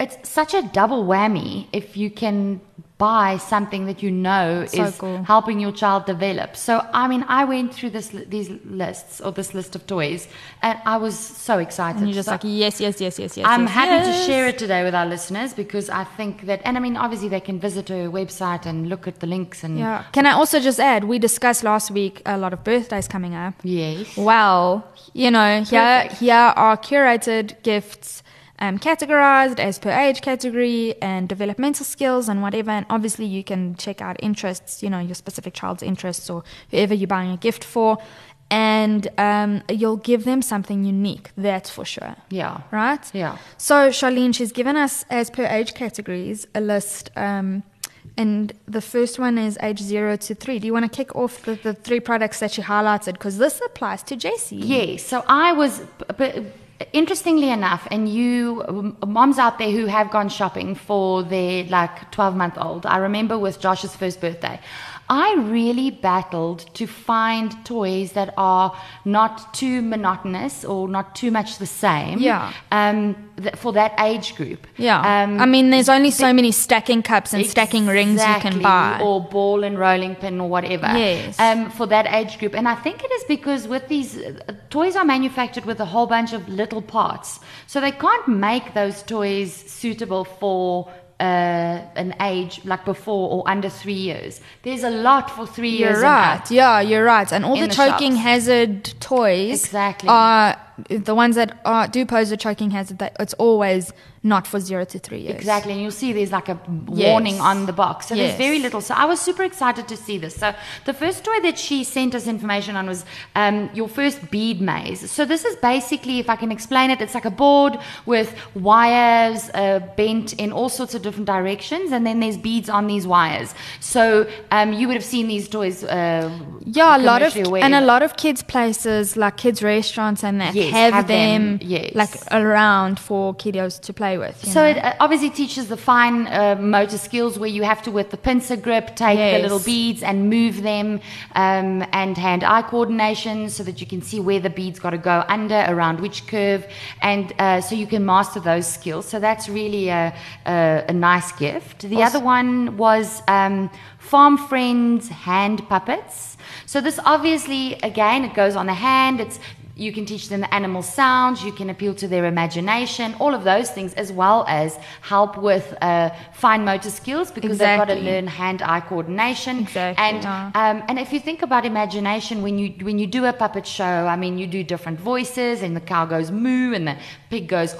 it's such a double whammy if you can buy something that you know So is cool. helping your child develop. So I mean, I went through this these lists or this list of toys, and I was so excited. And you're just So- like, yes, yes, yes, yes, yes. I'm yes, happy to share it today with our listeners because I think that, and I mean, obviously they can visit her website and look at the links and Yeah. Can I also just add, we discussed last week a lot of birthdays coming up. yes, Well, you know, here, Perfect. here are curated gifts um, categorized as per age category and developmental skills and whatever. And obviously, you can check out interests, you know, your specific child's interests or whoever you're buying a gift for. And um, you'll give them something unique, that's for sure. yeah, Right? yeah. So Charlene, she's given us as per age categories a list, um, and the first one is age zero to three. Do you want to kick off the, the three products that she highlighted? Because this applies to JC. Yes. So I was, but interestingly enough, and you moms out there who have gone shopping for their like 12 month old, I remember with Josh's first birthday. I really battled to find toys that are not too monotonous or not too much the same. Yeah. Um, th- for that age group. Yeah. Um, I mean, there's only so many stacking cups and stacking rings you can buy. or ball and rolling pin or whatever. Yes. Um, for that age group, and I think it is because with these uh, toys are manufactured with a whole bunch of little parts, so they can't make those toys suitable for. Uh, an age like before or under three years. There's a lot for 3 You're years. and right. up. Yeah, you're right. And all the the choking shops. hazard toys Exactly. are the ones that are, do pose a choking hazard. That it's always not for zero to three years. Exactly, and you'll see there's like a Yes. warning on the box. So there's very little. So I was super excited to see this. So the first toy that she sent us information on was um, your first bead maze. So this is basically, if I can explain it, it's like a board with wires uh, bent in all sorts of different directions, and then there's beads on these wires. So um, you would have seen these toys. Uh, Yeah, a lot of commercially and a lot of kids places like kids restaurants and that Yes, have, have them, them, yes. like around for kiddos to play with. you So know? it uh, obviously teaches the fine uh, motor skills where you have to, with the pincer grip, take the little beads and move them, um, and hand-eye coordination so that you can see where the beads got to go under, around which curve, and uh, so you can master those skills. So that's really a, a, a nice gift. The Awesome. other one was um, Farm Friends hand puppets. So this obviously, again, it goes on the hand. It's you can teach them the animal sounds. You can appeal to their imagination. All of those things, as well as help with uh, fine motor skills, because they've got to learn hand-eye coordination. Exactly, And yeah. um, and if you think about imagination, when you when you do a puppet show, I mean, you do different voices, and the cow goes moo, and the pig goes,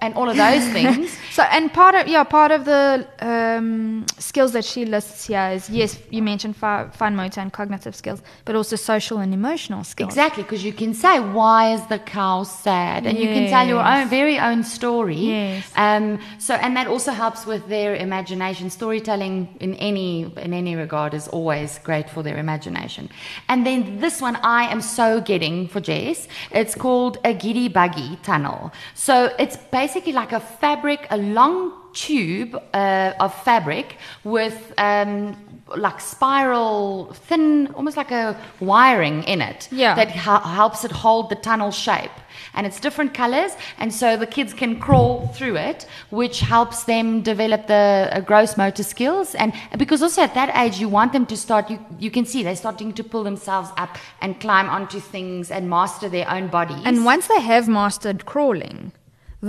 and all of those things. So, and part of yeah, part of the um, skills that she lists here is yes, you mentioned fi- fine motor and cognitive skills, but also social and emotional skills. Exactly, because you can say, "Why is the cow sad?" and you can tell your own very own story. Yes. Um, so, and that also helps with their imagination. Storytelling in any in any regard is always great for their imagination. And then this one, I am so getting for Jess. It's called a giddy buggy tunnel. So it's basically like a fabric, a long tube uh, of fabric with um, like spiral, thin, almost like a wiring in it Yeah. that hel- helps it hold the tunnel shape. And it's different colors, and so the kids can crawl through it, which helps them develop the uh, gross motor skills. And because also at that age, you want them to start, you, you can see they're starting to pull themselves up and climb onto things and master their own bodies. And once they have mastered crawling,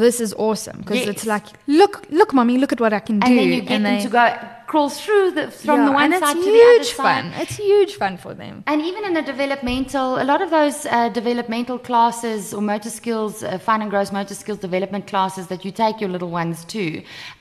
this is awesome because Yes. it's like, look, look, mommy, look at what I can do. and then you get them they- to go crawl through the, from Yeah, the one and side it's to the other huge side. fun. It's huge fun for them. And even in the developmental, a lot of those uh, developmental classes or motor skills, uh, fine and gross motor skills development classes that you take your little ones to,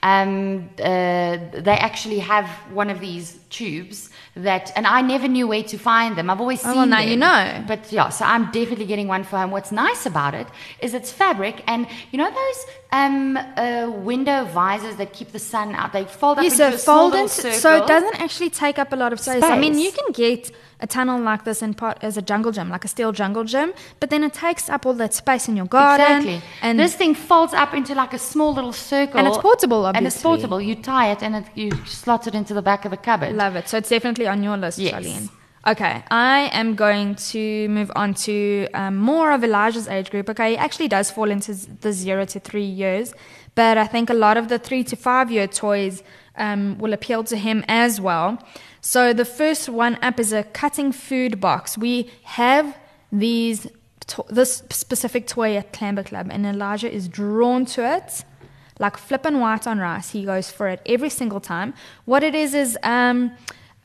um, uh, they actually have one of these tubes that, and I never knew where to find them. I've always Oh, seen well, now them. you know. But yeah, so I'm definitely getting one for home. What's nice about it is it's fabric, and you know those um, uh, window visors that keep the sun out. They fold up into so fold into, circle. so it doesn't actually take up a lot of space. I mean, you can get a tunnel like this in part as a jungle gym, like a steel jungle gym, but then it takes up all that space in your garden. Exactly. And this thing folds up into like a small little circle. And it's portable, obviously. And it's portable. You tie it and it, you slot it into the back of the cupboard. Love it. So it's definitely on your list, Yes. Charlene. Okay, I am going to move on to um, more of Elijah's age group. Okay, he actually does fall into the zero to three years, but I think a lot of the three to five year toys um, will appeal to him as well. So the first one up is a cutting food box. We have these to- this specific toy at Clamber Club, and Elijah is drawn to it like flipping white on rice. He goes for it every single time. What it is is um,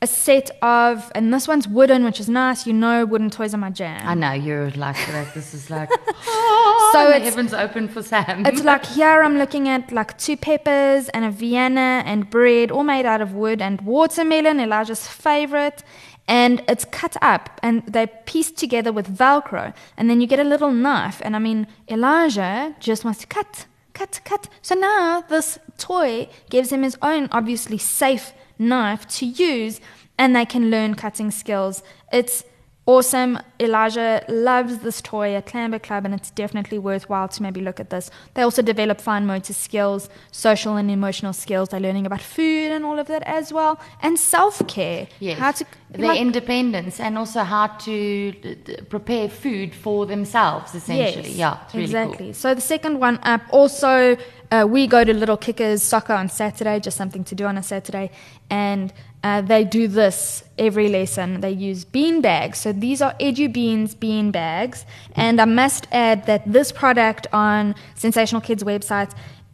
a set of, and this one's wooden, which is nice. You know, wooden toys are my jam. I know you're like that. This is like oh, So so it's- heavens open for Sam. It's like here I'm looking at like two peppers and a Vienna and bread, all made out of wood, and watermelon, Elijah's favorite. And it's cut up and they're pieced together with Velcro. And then you get a little knife. And I mean, Elijah just wants to cut, cut, cut. So now this toy gives him his own, obviously safe knife to use. And they can learn cutting skills. It's awesome. Elijah loves this toy at Clamber Club, and it's definitely worthwhile to maybe look at this. They also develop fine motor skills, social and emotional skills. They're learning about food and all of that as well, and self care. yes. How to their like- independence and also how to prepare food for themselves, essentially. Yes, yeah, really exactly. So the second one up, also, uh, we go to Little Kickers soccer on Saturday, just something to do on a Saturday, and uh, they do this every lesson. They use bean bags. So these are Edu Beans bean bags, and I must add that this product on Sensational Kids website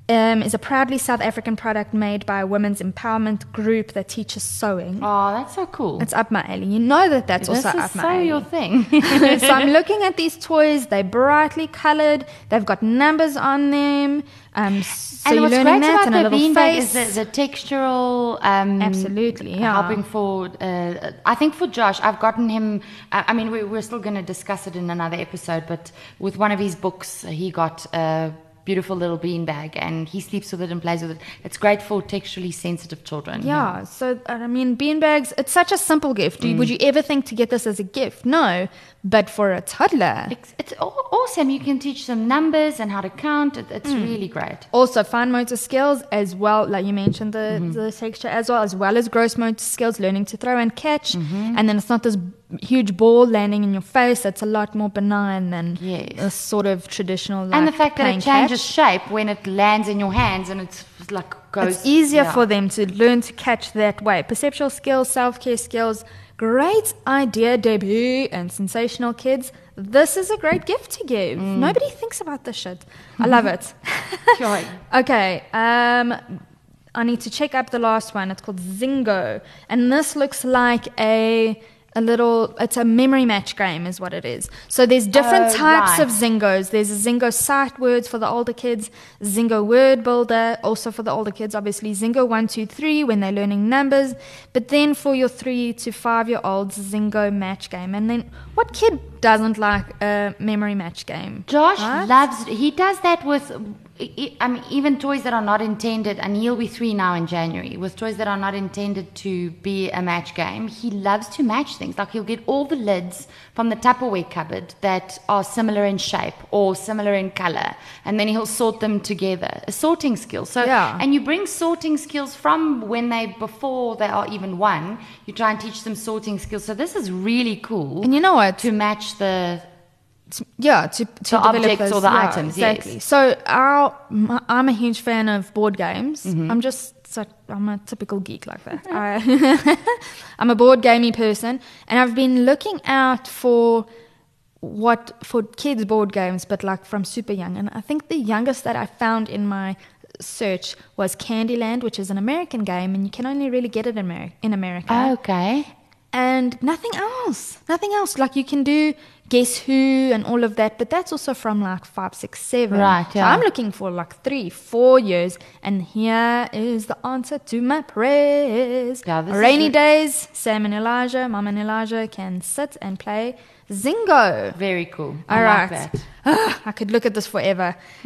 um, is a proudly South African product made by a women's empowerment group that teaches sewing. Oh, that's so cool. It's up my alley. You know that that's this also up my so alley. your thing. so I'm looking at these toys. They're brightly colored. They've got numbers on them. Um, so and you're what's learning great that about the beanbag is the, the textural. Um, Absolutely, yeah. Helping for, uh, I think for Josh, I've gotten him. I I mean, we, we're still going to discuss it in another episode, but with one of his books, he got a beautiful little beanbag, and he sleeps with it and plays with it. It's great for texturally sensitive children. yeah, so uh, I mean, beanbags. It's such a simple gift. Mm. Would you ever think to get this as a gift? No, but for a toddler, It's, it's awesome. You can teach them numbers and how to count. It, it's Mm. really great. also fine motor skills as well. Like you mentioned, the Mm-hmm. the texture as well, as well as gross motor skills, learning to throw and catch. Mm-hmm. And then it's not this huge ball landing in your face. It's a lot more benign than Yes. a sort of traditional. Like, and the fact that it changes catch. shape when it lands in your hands and it's like goes. It's easier yeah. for them to learn to catch that way. Perceptual skills, self care skills. Great idea, Debbie and sensational kids. This is a great gift to give. Mm. Nobody thinks about this shit. I love it. Okay, um, I need to check up the last one. It's called Zingo, and this looks like a a little. It's a memory match game, is what it is. So there's different Oh, types of. Zingos. There's a Zingo sight words for the older kids, Zingo word builder, also for the older kids, obviously Zingo one, two, three when they're learning numbers. But then for your three to five year olds, Zingo match game. And then what kid doesn't like a memory match game? Josh Right? loves. He does that with. I mean, um, even toys that are not intended, and he'll be three now in January. With toys that are not intended to be a match game, he loves to match things. Like he'll get all the lids from the Tupperware cupboard that are similar in shape or similar in color, and then he'll sort them together. A sorting skill. So, Yeah. and you bring sorting skills from when they before they are even one. You try and teach them sorting skills. So this is really cool And you know what? to match the yeah, to, to The objects or the yeah, items, yes. Exactly. So our, I'm a huge fan of board games. Mm-hmm. I'm just I'm a typical geek like that. I, I'm a board gamey person, and I've been looking out for what for kids board games, but like from super young. And I think the youngest that I found in my search was Candyland, which is an American game, and you can only really get it in, Ameri- in America okay. and nothing else. Nothing else. Like you can do Guess Who and all of that, but that's also from like five, six, seven. Right, So yeah. I'm looking for like three, four years, and here is the answer to my prayers. Yeah, this is Rainy re- days, Sam and Elijah, Mom and Elijah can sit and play Zingo. Very cool. All I right. like that. I could look at this forever.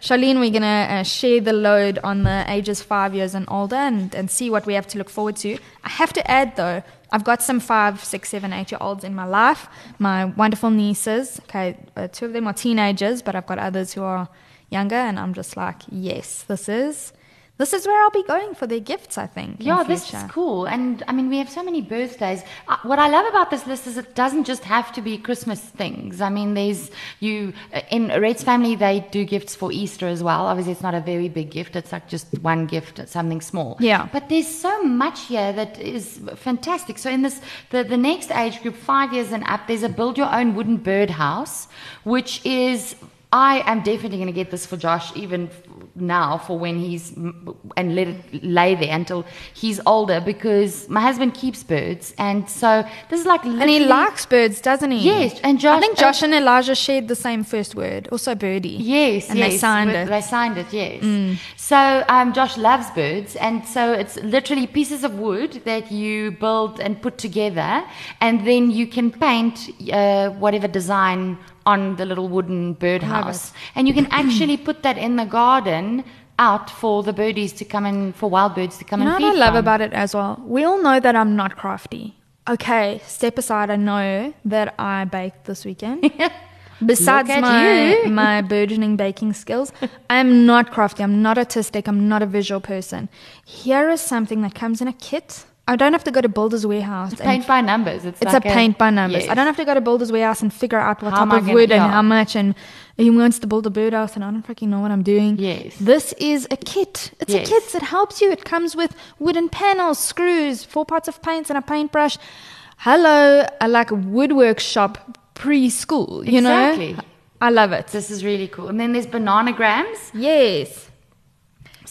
Charlene, we're going to uh, share the load on the ages five years and older and, and see what we have to look forward to. I have to add, though, I've got some five, six, seven, eight year olds in my life. My wonderful nieces, okay, uh, two of them are teenagers, but I've got others who are younger, and I'm just like, yes, this is. This is where I'll be going for their gifts, I think. Yeah, this is cool. And I mean, we have so many birthdays. Uh, what I love about this list is it doesn't just have to be Christmas things. I mean, there's you uh, in Red's family, they do gifts for Easter as well. Obviously, it's not a very big gift, it's like just one gift, something small. Yeah. But there's so much here that is fantastic. So, in this, the, the next age group, five years and up, there's a build your own wooden birdhouse, which is. I am definitely going to get this for Josh, even now, for when he's and let it lay there until he's older, because my husband keeps birds, and so this is like And he likes birds, doesn't he? Yes, and Josh- I think Josh and Elijah shared the same first word, also birdie. Yes, and yes, they signed it. Mm. They signed it, yes. So um, Josh loves birds, and so it's literally pieces of wood that you build and put together, and then you can paint uh, whatever design on the little wooden birdhouse, and you can actually put that in the garden out for the birdies to come in, for wild birds to come You know and what I love from. about it as well? We all know that I'm not crafty. Okay, step aside. I know that I baked this weekend. Besides my you. my burgeoning baking skills, I'm not crafty. I'm not artistic. I'm not a visual person. Here is something that comes in a kit. I don't have to go to Builder's Warehouse. and paint by numbers. It's, It's like a paint by numbers. yes. I don't have to go to Builder's Warehouse and figure out what How type of gonna- wood and yeah. how much and he wants to build a birdhouse and I don't fucking know what I'm doing. Yes. This is a kit. It's Yes. a kit that helps you. It comes with wooden panels, screws, four parts of paints and a paintbrush. Hello, I like a woodwork shop preschool, you Exactly. know? I love it. This is really cool. And then there's bananagrams. Yes.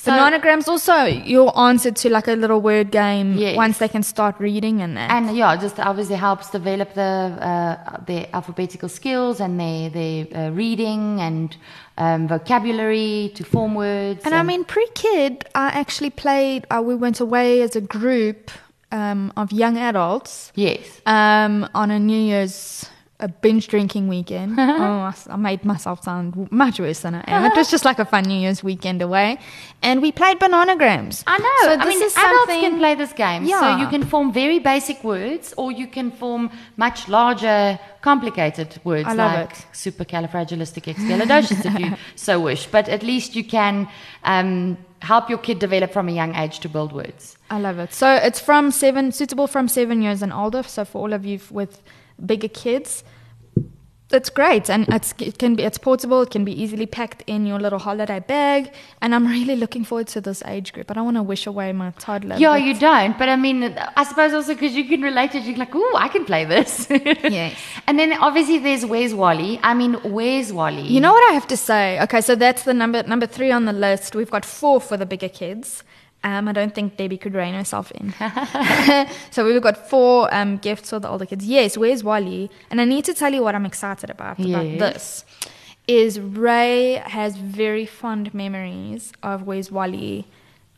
So- Bananagrams also your answer to like a little word game Yes. once they can start reading and that. And yeah, just obviously helps develop the uh, their alphabetical skills and their their uh, reading and um, vocabulary to form words. And I mean, pre kid, I actually played, uh, we went away as a group um, of young adults yes, um, on a New Year's a binge drinking weekend. oh, I, I made myself sound much worse than I am. It was just like a fun New Year's weekend away. And we played bananagrams. I know. So I this mean, is adults can play this game. Yeah. So you can form very basic words, or you can form much larger, complicated words I love like it. supercalifragilisticexpialidocious if you so wish. But at least you can um, help your kid develop from a young age to build words. I love it. So it's from seven, suitable from seven years and older. So for all of you with bigger kids, it's great, and it's it can be it's portable. It can be easily packed in your little holiday bag. And I'm really looking forward to this age group. I don't want to wish away my toddler. Yeah, you don't. But I mean, I suppose also because you can relate it, you're like, oh I can play this. Yes. And then obviously there's Where's Wally. I mean, Where's Wally? You know what I have to say? Okay, so that's the number number three on the list. We've got four for the bigger kids. Um, I don't think Debbie could rein herself in. so we've got four um, gifts for the older kids. Yes, where's Wally? And I need to tell you what I'm excited about about this. Is Ray has very fond memories of Where's Wally,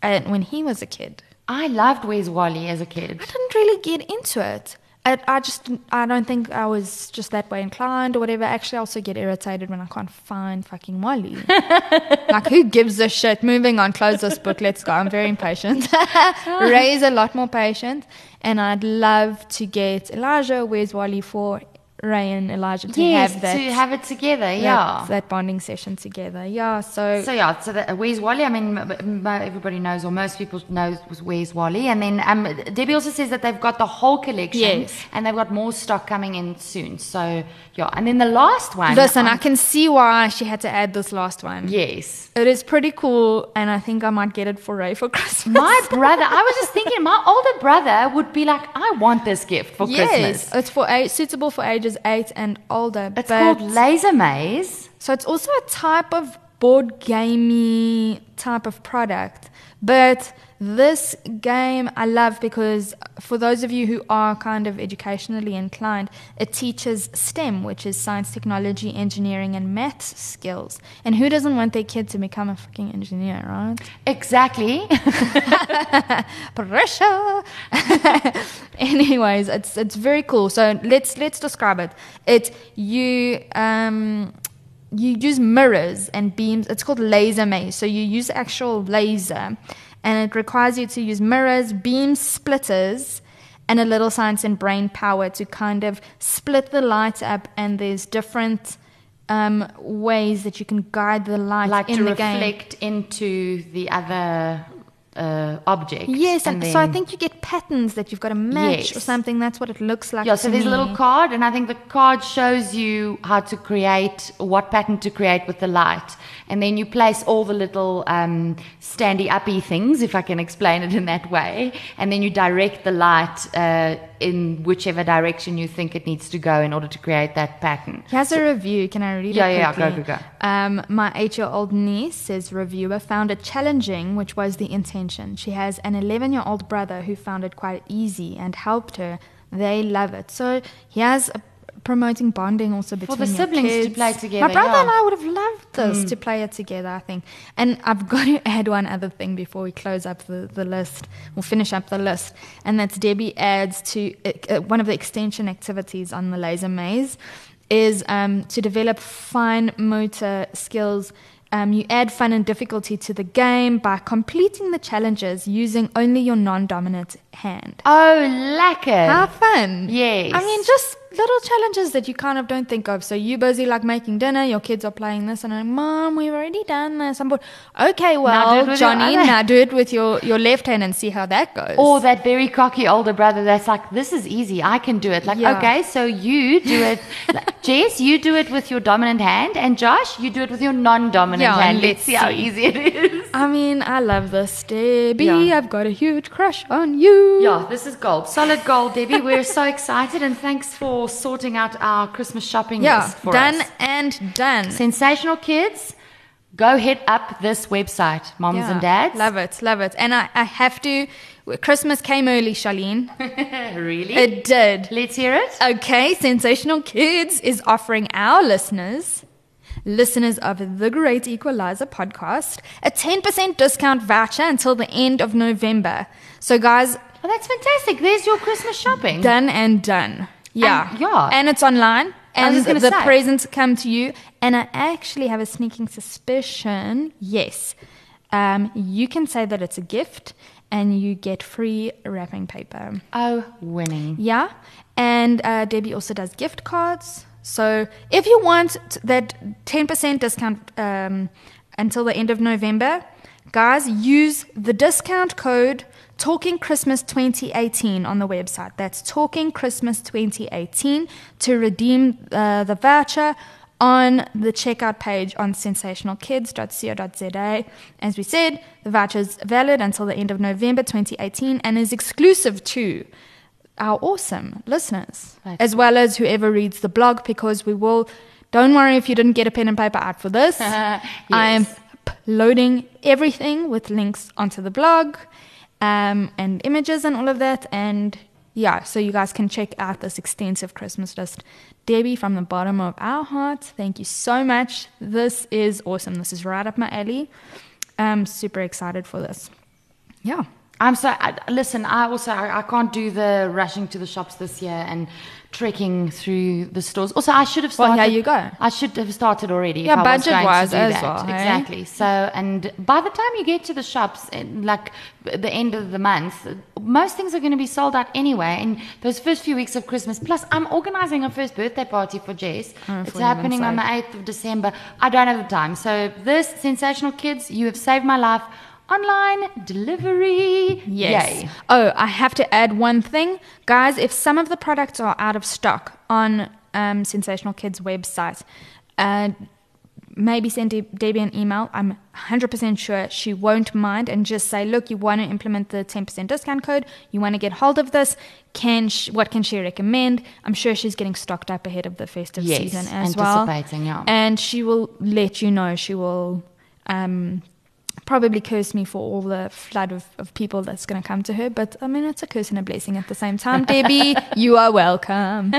and when he was a kid. I loved Where's Wally as a kid. I didn't really get into it. I, I just, I don't think I was just that way inclined or whatever. Actually, I also get irritated when I can't find fucking Wally. like, who gives a shit? Moving on, close this book, let's go. I'm very impatient. Ray's a lot more patient. And I'd love to get Elijah, where's Wally for Ray and Elijah to yes, have that. to have it together, yeah. That bonding session together. Yeah, so. So yeah, so that, where's Wally? I mean, everybody knows, or most people know, where's Wally. And then um, Debbie also says that they've got the whole collection, Yes. and they've got more stock coming in soon. So yeah, and then the last one. Listen, I um, can see why she had to add this last one. yes. It is pretty cool, and I think I might get it for Ray for Christmas. My brother, I was just thinking, my older brother would be like, I want this gift for yes, Christmas. it's for age, suitable for ages eight and older. But it's called Laser Maze. so it's also a type of board gamey type of product. But this game I love because for those of you who are kind of educationally inclined, it teaches STEM, which is science, technology, engineering, and maths skills. And who doesn't want their kid to become a fucking engineer, right? Exactly. pressure. Anyways, it's it's very cool. So let's let's describe it. It you um you use mirrors and beams. It's called laser maze. So you use actual laser, and it requires you to use mirrors, beam splitters. And a little science and brain power to kind of split the light up, and there's different um, ways that you can guide the light like in to the game. reflect into the other uh, object. Yes, and, so I think you get patterns that you've got to match or something. That's what it looks like. Yeah, so there's a little card, and I think the card shows you how to create, what pattern to create with the light. And then you place all the little um, standy uppy things, if I can explain it in that way. And then you direct the light uh, in whichever direction you think it needs to go in order to create that pattern. Here's a review. Can I read Yeah, it? yeah, quickly? go, go, Um, my eight-year-old niece says reviewer found it challenging, which was the intention. She has an 11-year-old brother who found it quite easy and helped her. They love it. So here's a promoting bonding also between the your siblings to kids. play together, My brother yeah. Mm. and I would have loved this to play it together. I think. And I've got to add one other thing before we close up the, the list. We'll finish up the list, and that's Debbie adds to uh, one of the extension activities on the laser maze is um, to develop fine motor skills. Um, you add fun and difficulty to the game by completing the challenges using only your non-dominant hand. Oh, lacquer. How fun! Yes. I mean, just little challenges that you kind of don't think of. So you busy like making dinner, your kids are playing this, and I'm, Mom, we've already done this. I'm bored. Okay, Now well, your Johnny, now do it with your, your left hand and see how that goes. Or that very cocky older brother that's like, this is easy, I can do it. Like, Yeah. okay, so you do it. like, Jess, you do it with your dominant hand, and Josh, you do it with your non dominant Yeah, hand. and Let's let's see how easy it is. I mean, I love this, Debbie. Yeah. I've got a huge crush on you. Yeah, this is gold. Solid gold, Debbie. We're so excited, and thanks for sorting out our Christmas shopping Yeah, list for done us. and done. Sensational kids, go hit up this website, moms Yeah, and dads. Love it, love it. And I, I have to, Christmas came early, Charlene. really? It did. Let's hear it. Okay, Sensational Kids is offering our listeners, listeners of the Great Equalizer podcast, a 10% discount voucher until the end of November. So, guys, Oh, that's fantastic. There's your Christmas shopping. done and done. Yeah. And- yeah. And it's online. And the say. presents come to you. And I actually have a sneaking suspicion, yes, um, you can say that it's a gift and you get free wrapping paper. Oh, winning. Yeah. And uh, Debbie also does gift cards. So if you want that 10% discount um, until the end of November, guys, use the discount code Talking Christmas 2018 on the website. That's Talking Christmas 2018 to redeem uh, the voucher on the checkout page on sensationalkids.co.za. As we said, the voucher is valid until the end of November 2018 and is exclusive to our awesome listeners, Right. as well as whoever reads the blog, because we will. Don't worry if you didn't get a pen and paper out for this. I am Yes. uploading everything with links onto the blog um, and images and all of that. And yeah, so you guys can check out this extensive Christmas list. Debbie, from the bottom of our hearts, thank you so much. This is awesome. This is right up my alley. I'm super excited for this. Yeah. I'm so I, listen. I also I, I can't do the rushing to the shops this year and trekking through the stores. Also, I should have started. Well, here you go. I should have started already. Yeah, if I was going to budget-wise do as that. well, hey? Exactly. So, and by the time you get to the shops, like the end of the month, most things are going to be sold out anyway. And those first few weeks of Christmas. Plus, I'm organizing a first birthday party for Jess. Oh, it's happening on the 8th of December. I don't have the time. So, this sensational kids, you have saved my life. Online delivery. Yes. Yay. Oh, I have to add one thing. Guys, if some of the products are out of stock on um, Sensational Kids website, uh, maybe send De- Debbie an email. I'm 100% sure she won't mind and just say, look, you want to implement the 10% discount code. You want to get hold of this. Can sh- What can she recommend? I'm sure she's getting stocked up ahead of the festive Yes, season as well. anticipating, yeah. And she will let you know. She will um, probably curse me for all the flood of, of people that's going to come to her. But I mean, it's a curse and a blessing at the same time. Debbie, you are welcome.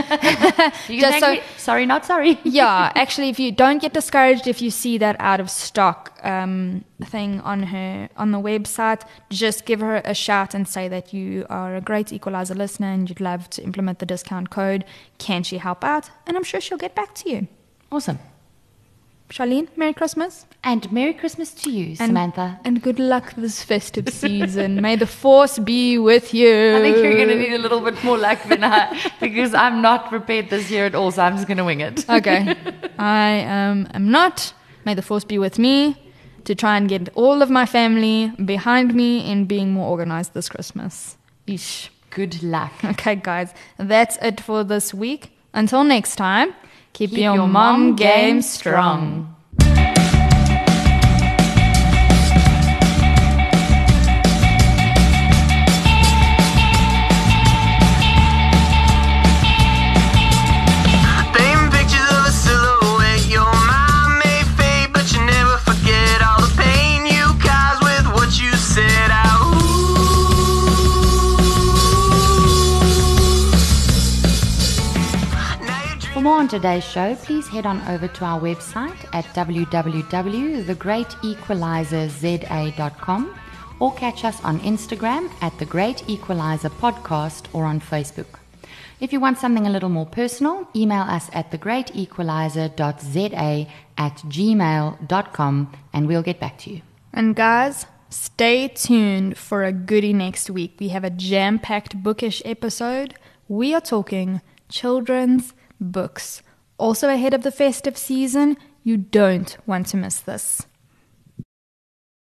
You Just so- me- sorry, not sorry. yeah, actually, if you don't get discouraged if you see that out of stock um, thing on her on the website, just give her a shout and say that you are a great Equalizer listener and you'd love to implement the discount code. Can she help out? And I'm sure she'll get back to you. Awesome. Charlene, Merry Christmas. And Merry Christmas to you, And, Samantha. And good luck this festive season. May the force be with you. I think you're going to need a little bit more luck than I, because I'm not prepared this year at all, so I'm just going to wing it. Okay. I um, am not. May the force be with me to try and get all of my family behind me in being more organized this Christmas. Ish. Good luck. Okay, guys. That's it for this week. Until next time, keep, Keep your, mom game strong. More on today's show, please head on over to our website at www.thegreatequalizerza.com or catch us on Instagram at The Great Equalizer Podcast or on Facebook. If you want something a little more personal, email us at thegreatequalizer.za at gmail.com and we'll get back to you. And guys, stay tuned for a goodie next week. We have a jam packed bookish episode. We are talking children's books. Also, ahead of the festive season, you don't want to miss this.